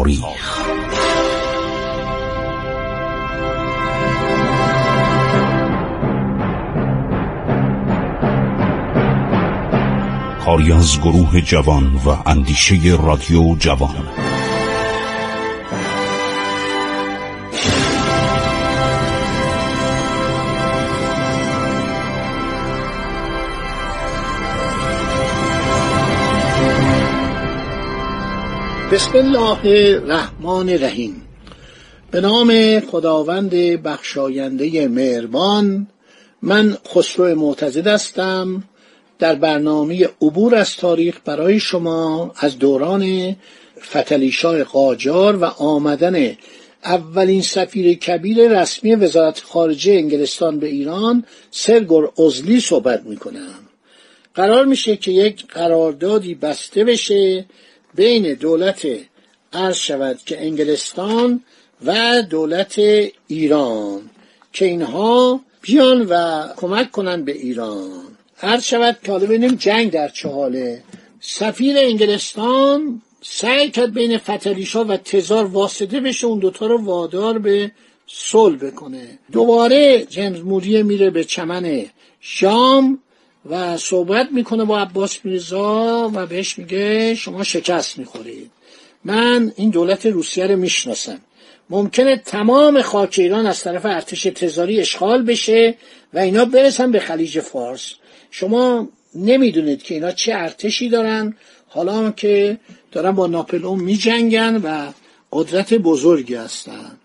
تاریخ کاری از گروه جوان و اندیشه رادیو جوان. بسم الله الرحمن الرحیم به نام خداوند بخشاینده مهربان من خسرو معتزد هستم. در برنامه عبور از تاریخ برای شما از دوران فتلیشاه قاجار و آمدن اولین سفیر کبیر رسمی وزارت خارجه انگلستان به ایران سرگور ازلی صحبت می‌کنم. قرار میشه که یک قراردادی بسته بشه بین دولت عرض شود که انگلستان و دولت ایران که اینها بیان و کمک کنن به ایران. عرض شود که حالا ببینیم جنگ در چه حاله سفیر انگلستان سعی کرد بین فتلیشا و تزار واسطه بشه اون دوتا رو وادار به صلح بکنه. دوباره جیمز موریه میره به چمن شام. و صحبت می‌کنه با عباس میرزا و بهش میگه شما شکست می‌خورید. من این دولت روسیه رو می‌شناسم. ممکنه تمام خاک ایران از طرف ارتش تزاری اشغال بشه و اینا برسن به خلیج فارس. شما نمی‌دونید که اینا چه ارتشی دارن. حالا که دارن با ناپلئون میجنگن و قدرت بزرگی هستن.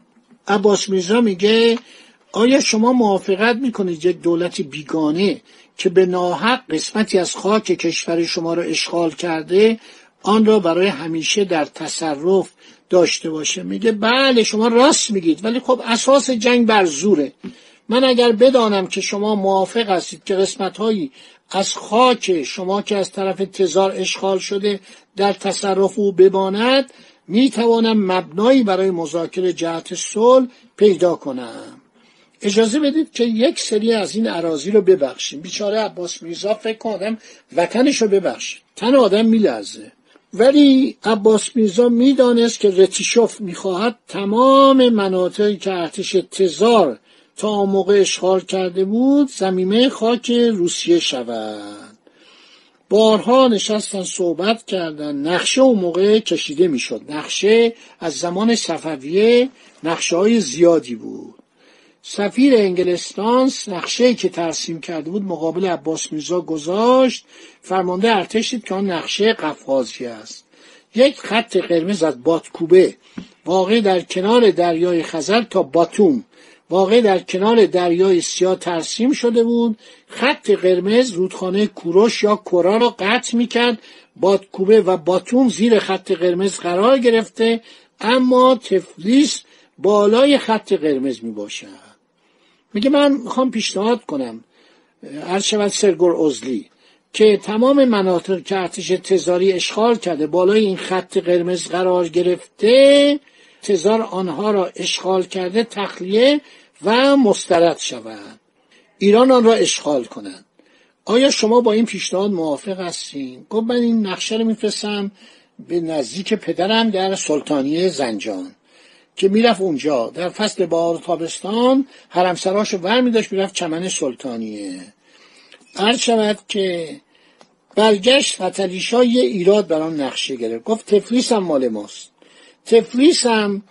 عباس میرزا میگه آیا شما موافقت می‌کنید یک دولت بیگانه که به ناحق قسمتی از خاک کشور شما را اشغال کرده آن را برای همیشه در تصرف داشته باشه؟ میگه بله شما راست میگید ولی خب اساس جنگ بر زوره. من اگر بدانم که شما موافق هستید که قسمت هایی از خاک شما که از طرف تزار اشغال شده در تصرف او بماند می‌توانم مبنایی برای مذاکره جهت صلح پیدا کنم. اجازه بدید که یک سری از این عراضی رو ببخشیم. بیچاره عباس میرزا فکر کنم وطنش رو ببخشید. تن آدم میلرزه. ولی عباس میرزا می‌دانست که رتیشوف می‌خواهد تمام مناطقی که ارتش تزار تا موقع اشغال کرده بود زمینه خاک روسیه شود. بارها نشستن صحبت کردن. نقشه اون موقع کشیده می‌شد. نقشه از زمان صفویه نقشه های زیادی بود. سفیر انگلستان نقشه که ترسیم کرده بود مقابل عباس میرزا گذاشت فرمانده ارتش دید که آن نقشه قفقازی است. یک خط قرمز از باتکوبه واقع در کنار دریای خزر تا باتوم. واقع در کنار دریای سیاه ترسیم شده بود. خط قرمز رودخانه کوروش یا کورا را قطع می‌کرد. بادکوبه و باتوم زیر خط قرمز قرار گرفته اما تفلیس بالای خط قرمز می باشد میگه من می‌خوام پیشنهاد کنم هر شود سرگور ازلی که تمام مناطق که ارتش تزاری اشغال کرده بالای این خط قرمز قرار گرفته تزار آنها را اشغال کرده تخلیه و مسترد شود ایران آن را اشغال کنند. آیا شما با این پیشنهاد موافق هستین؟ گفت من این نقشه رو میفرستم به نزدیک پدرم در سلطانیه زنجان. که می‌رفت اونجا. در فصل بهار تابستان حرم سراشو ور میداشت می‌رفت چمن سلطانیه. عرض شود که برگشت فتلیشا یه ایراد بر آن نقشه گرفت. گفت تفلیس هم مال ماست. تفلیس هم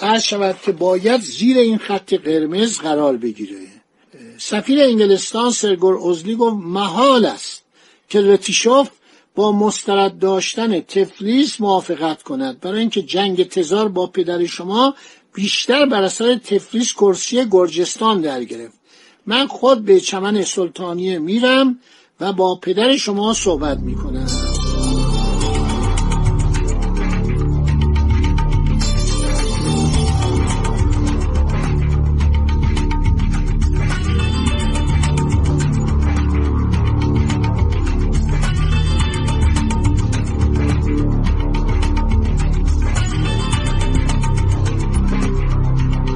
عرض شود که باید زیر این خط قرمز قرار بگیره. سفیر انگلستان سرگور ازلی گفت محال است که رتیشوف با مسترد داشتن تفلیس موافقت کند. برای اینکه جنگ تزار با پدر شما بیشتر بر اثر تفلیس کرسی گرجستان در گرفت. من خود به چمن سلطانیه میرم و با پدر شما صحبت می‌کنم.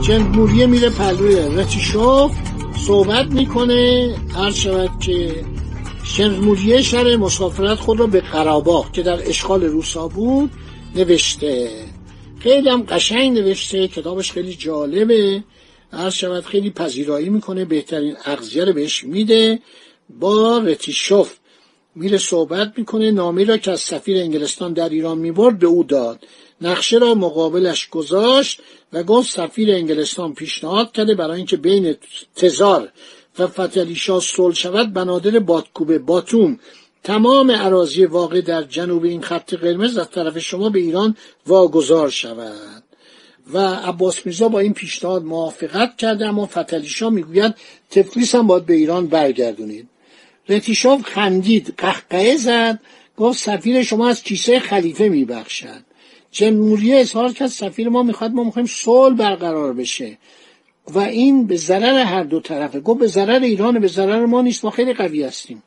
جمهوریه میره پلوی رتیشوف صحبت می‌کنه هر شود که شمرموریه شر مسافرت خود را به قراباغ که در اشغال روسا بود نوشته. خیلی هم قشنگ نوشته کتابش خیلی جالبه. هر شود خیلی پذیرایی می‌کنه بهترین اغذیه رو بهش میده. با رتیشوف میره صحبت می‌کنه نامی را که از سفیر انگلستان در ایران می‌برد به او داد. نقشه را مقابلش گذاشت و گفت سفیر انگلستان پیشنهاد کرده برای اینکه بین تزار و فتلیشا صلح شود بنادر بادکوبه باتوم. تمام عراضی واقع در جنوب این خط قرمز از طرف شما به ایران واگذار شود. و عباس میرزا با این پیشنهاد موافقت کرده اما فتلیشا می‌گوید تفلیس هم باید به ایران برگردونید. رتیشاف خندید قهقهه زد گفت سفیر شما از کیسه خلیفه میبخشد. جمهوری اظهار کرد سفیر ما می‌خواد ما می‌خوایم صلح برقرار بشه. و این به ضرر هر دو طرفه. گفت به ضرر ایران به ضرر ما نیست ما خیلی قوی هستیم.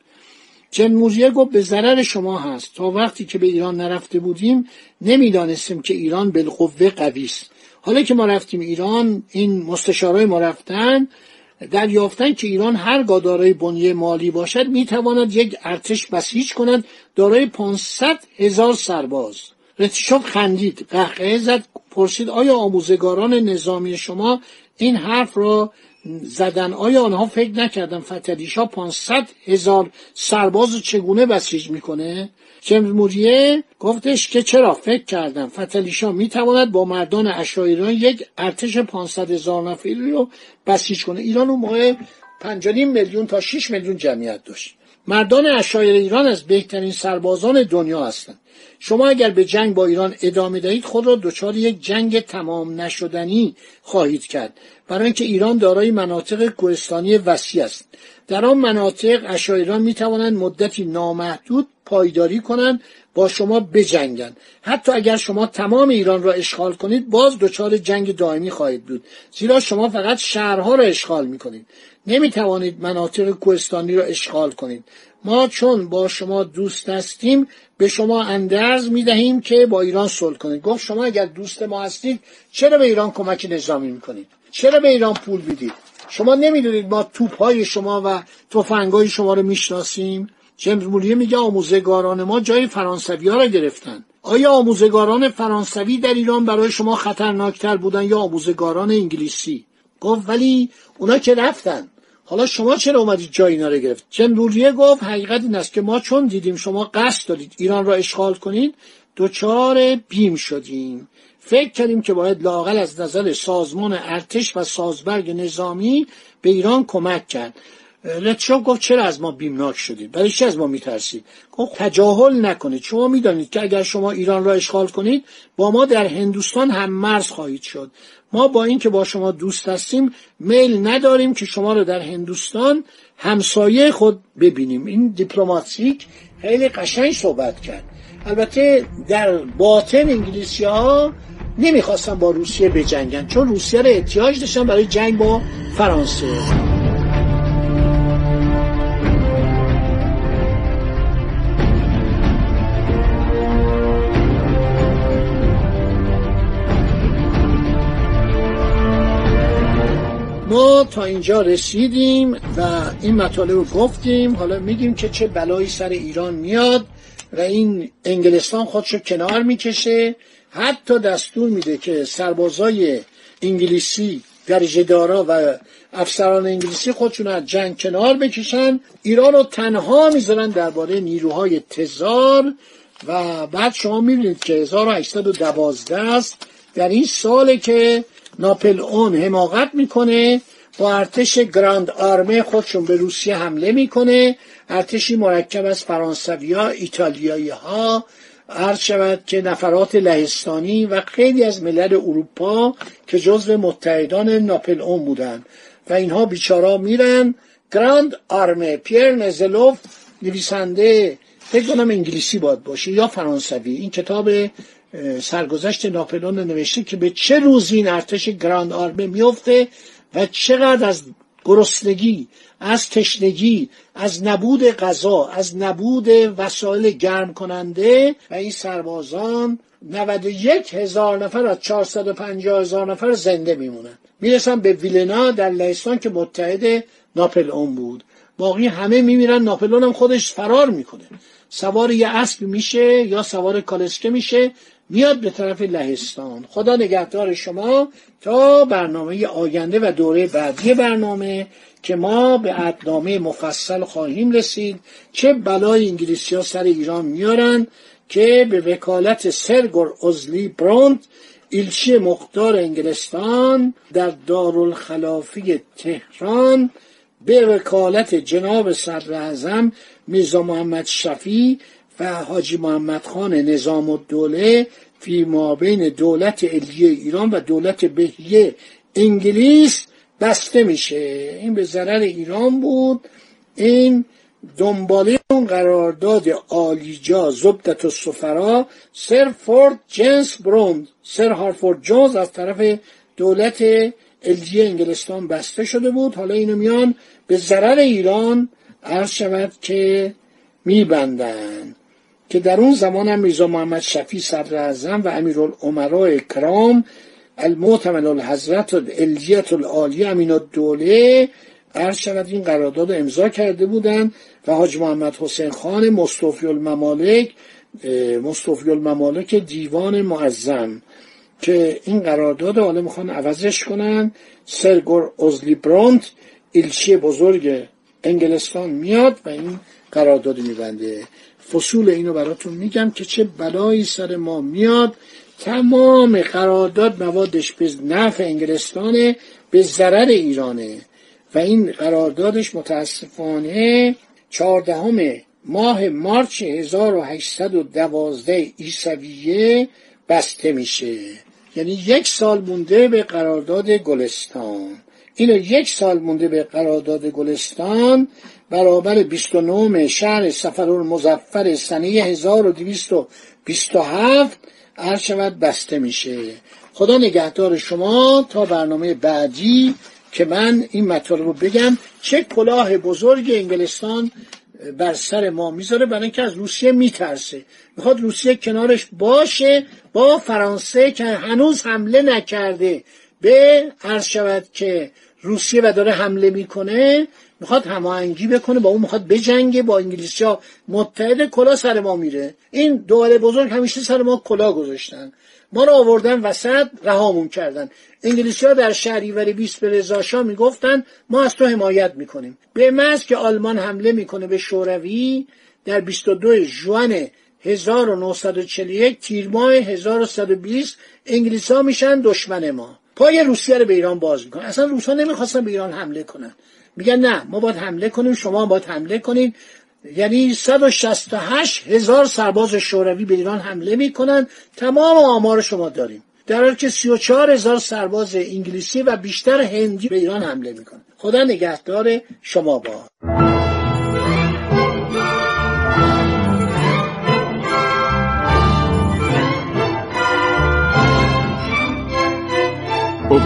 جمهوریه گفت به ضرر شما هست. تا وقتی که به ایران نرفته بودیم نمی‌دانستیم که ایران بالقوه قوی است. حالا که ما رفتیم ایران این مستشارای ما رفتن دریافتن که ایران هر دارای بنیه مالی باشد می‌تواند یک ارتش بسیج کند دارای 500 هزار سرباز. رتیشوف خندید قهقه زد پرسید آیا آموزگاران نظامی شما این حرف را زدن؟ آیا آنها فکر نکردن فتلیشا 500 هزار سرباز چگونه بسیج می‌کنه؟ جمهوریه گفتش که چرا فکر کردم فتلیشا می‌تواند با مردان اشایران یک ارتش 500 هزار نفری رو بسیج کنه. ایران اون موقع 5 میلیون تا 6 میلیون جمعیت داشت. مردان اشایر ایران از بهترین سربازان دنیا هستند شما اگر به جنگ با ایران ادامه دهید خود را دچار یک جنگ تمام نشدنی خواهید کرد. برای اینکه ایران دارای مناطق کوهستانی وسیع است. در آن مناطق اشایران می توانند مدتی نامحدود پایداری کنند با شما بجنگند. حتی اگر شما تمام ایران را اشغال کنید باز دچار جنگ دائمی خواهید بود. زیرا شما فقط شهرها را اشغال می کنید نمی توانید مناطق کوهستانی را اشغال کنید. ما چون با شما دوست هستیم به شما اندرز می دهیم که با ایران صلح کنید. گفت شما اگر دوست ما هستید چرا به ایران کمک نظامی می کنید چرا به ایران پول می‌دید شما نمی‌دونید ما توپ های شما و تفنگ های شما رو می‌شناسیم؟ جیمز مولیه میگه آموزگاران ما جای فرانسوی ها را گرفتن. آیا آموزگاران فرانسوی در ایران برای شما خطرناکتر بودن یا آموزگاران انگلیسی؟ گفت ولی اونا که رفتن. حالا شما چرا اومدید جای اینا رو گرفت؟ جمهوریه گفت حقیقت این است که ما چون دیدیم شما قصد دارید ایران را اشغال کنید دچار بیم شدیم. فکر کردیم که باید لاقل از نظر سازمان ارتش و سازبرگ نظامی به ایران کمک کرد. رتشاف گفت چرا از ما بیمناک شدید برای چی از ما میترسید گفت تجاهل نکنید. شما می‌دانید که اگر شما ایران را اشغال کنید با ما در هندوستان هم مرز خواهید شد. ما با اینکه با شما دوست هستیم میل نداریم که شما را در هندوستان همسایه خود ببینیم. این دیپلماتیک خیلی قشنگ صحبت کرد. البته در باطن انگلیسی ها نمی‌خواستن با روسیه بجنگن چون روسیه را احتیاج داشتن برای جنگ با فرانسه. تا اینجا رسیدیم و این مطالب رو گفتیم. حالا میگیم که چه بلایی سر ایران میاد و این انگلستان خودشو کنار می‌کشه. حتی دستور میده که سربازای انگلیسی درجه دارا و افسران انگلیسی خودشون از جنگ کنار بکشن. ایران رو تنها می‌ذارن درباره نیروهای تزار و بعد شما می‌بینید که 1812 است. در این ساله که ناپلئون حماقت می‌کنه با ارتش Grande Armée خودشون به روسیه حمله می‌کنه. ارتشی مرکب از فرانسوی ها ایتالیایی ها عرض شود که نفرات لهستانی و خیلی از ملل اروپا که جزو متحدان ناپلئون بودن و اینها بیچارا میرن. Grande Armée پیر نزلوف نویسنده فکر کنم انگلیسی باید باشه یا فرانسوی. این کتاب سرگذشت ناپلون نوشته که به چه روزی این ارتش گراند آرمه میفته و چقدر از گرسنگی از تشنگی از نبود غذا از نبود وسایل گرم کننده و این سربازان 91 هزار نفر از 450 هزار نفر زنده میمونن. می‌رسن به ویلنا در لهستان که متحد ناپل اون بود. باقی همه میمیرن ناپلون هم خودش فرار می‌کنه. سوار یه اسب میشه یا سوار کالسکه میشه میاد به طرف لهستان. خدا نگهدار شما تا برنامه آینده و دوره بعدی برنامه که ما به ادنامه مفصل خواهیم رسید. چه بلای انگلیسی ها سر ایران میارن که به وکالت سرگور ازلی برونت ایلچی مقدار انگلستان در دارالخلافی تهران به وکالت جناب صدر اعظم میرزا محمد شفی و حاجی محمد خان نظام الدوله فی ما بین دولت علیه ایران و دولت بهیه انگلیس بسته میشه. این به ضرر ایران بود. این دنباله اون قرارداد آلیجا زبدت و سفرا سر فورد جنس بروند. سر هارفورد جونز از طرف دولت الجی انگلستان بسته شده بود. حالا اینو میان به ضرر ایران عرض شود که میبندن. که در اون زمان هم میرزا محمد شفی صدر اعظم و امیرالعمراء اکرام المعتمل الحضرت الجیت العالی امین الدوله عرض شود این قرارداد امضا کرده بودند و حاج محمد حسین خان مصطفی الممالک مصطفی الممالک دیوان معظم که این قرارداد حالا می‌خوان عوضش کنن. سرگور اوزلی برونت ایلچی بزرگ انگلستان میاد و این قرارداد میبنده. فصول اینو براتون میگم که چه بلایی سر ما میاد. تمام قرارداد موادش به نفع انگلستانه به ضرر ایرانه. و این قراردادش متاسفانه چهاردهم ماه مارچ 1812 عیسویه بسته میشه. یعنی یک سال مونده به قرارداد گلستان. اینو یک سال مونده به قرارداد گلستان برابر 29 شهر سفر مزفر سنه 1227 عرض شود بسته میشه. خدا نگهدار شما تا برنامه بعدی که من این مطالب رو بگم. چه کلاه بزرگ انگلستان بر سر ما می‌ذاره برای اینکه از روسیه میترسه. می‌خواد روسیه کنارش باشه با فرانسه که هنوز حمله نکرده. به عرض شود که روسیه و داره حمله می‌کنه می‌خواد هماهنگی بکنه با اون می‌خواد بجنگه با انگلیسی ها متحد کلا سر ما میره. این دوره بزرگ همیشه سر ما کلا گذاشتن. ما رو آوردن وسط رهامون کردن. انگلیسی ها در شهریور 20 به رضاشاه می‌گفتن ما از تو حمایت می‌کنیم. به محض که آلمان حمله می‌کنه به شوروی در 22 ژوئن 1941 تیر ماه 1120 انگلیس ها میشن دشمن ما. پای روسیه رو به ایران باز می‌کنن. اصلا روسا نمی‌خواستن به ایران حمله کنن. میگن نه ما باید حمله کنیم شما باید حمله کنید یعنی 168 هزار سرباز شوروی به ایران حمله می‌کنن. تمام آمار شما داریم. در حالی که 34 هزار سرباز انگلیسی و بیشتر هندی به ایران حمله می‌کنن. خدا نگهدار شما با.